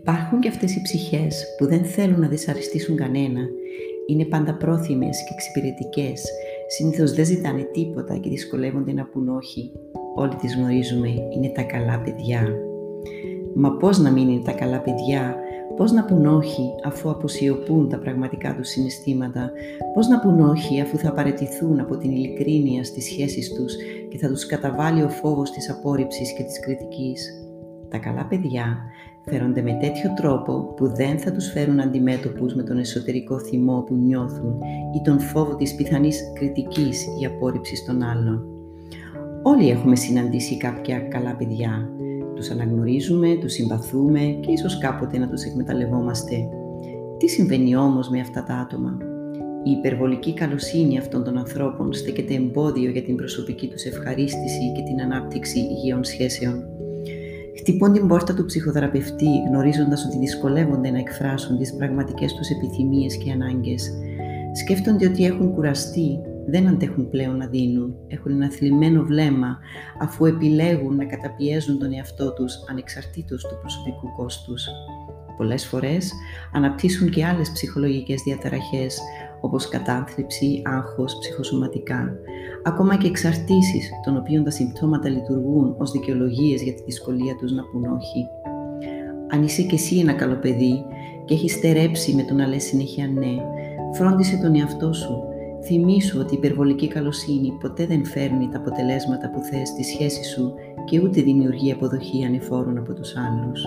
Υπάρχουν και αυτές οι ψυχές που δεν θέλουν να δυσαρεστήσουν κανένα, είναι πάντα πρόθυμες και εξυπηρετικές, συνήθως δεν ζητάνε τίποτα και δυσκολεύονται να πούν όχι. Όλοι τις γνωρίζουμε, είναι τα καλά παιδιά. Μα πώς να μην είναι τα καλά παιδιά, πώς να πούν όχι αφού αποσιωπούν τα πραγματικά τους συναισθήματα, πώς να πούν όχι αφού θα παρετηθούν από την ειλικρίνεια στις σχέσεις τους και θα τους καταβάλει ο φόβος της απόρριψης και της κριτικής; Τα καλά παιδιά φέρονται με τέτοιο τρόπο που δεν θα τους φέρουν αντιμέτωπους με τον εσωτερικό θυμό που νιώθουν ή τον φόβο της πιθανής κριτικής ή απόρριψης των άλλων. Όλοι έχουμε συναντήσει κάποια καλά παιδιά. Τους αναγνωρίζουμε, τους συμπαθούμε και ίσως κάποτε να τους εκμεταλλευόμαστε. Τι συμβαίνει όμως με αυτά τα άτομα; Η υπερβολική καλοσύνη αυτών των ανθρώπων στέκεται εμπόδιο για την προσωπική τους ευχαρίστηση και την ανάπτυξη υγιών σχέσεων. Χτυπούν την πόρτα του ψυχοθεραπευτή, γνωρίζοντας ότι δυσκολεύονται να εκφράσουν τις πραγματικές τους επιθυμίες και ανάγκες. Σκέφτονται ότι έχουν κουραστεί, δεν αντέχουν πλέον να δίνουν, έχουν ένα θλιμμένο βλέμμα, αφού επιλέγουν να καταπιέζουν τον εαυτό τους ανεξαρτήτως του προσωπικού κόστους. Πολλές φορές αναπτύσσουν και άλλες ψυχολογικές διαταραχές, όπως κατάθλιψη, άγχος, ψυχοσωματικά, ακόμα και εξαρτήσεις, των οποίων τα συμπτώματα λειτουργούν ως δικαιολογίες για τη δυσκολία τους να πούν όχι. Αν είσαι και εσύ ένα καλό παιδί και έχεις στερέψει με το να λες συνέχεια ναι, φρόντισε τον εαυτό σου. Θυμήσου ότι η υπερβολική καλοσύνη ποτέ δεν φέρνει τα αποτελέσματα που θες στη σχέση σου και ούτε δημιουργεί αποδοχή ανεφόρων από τους άλλους.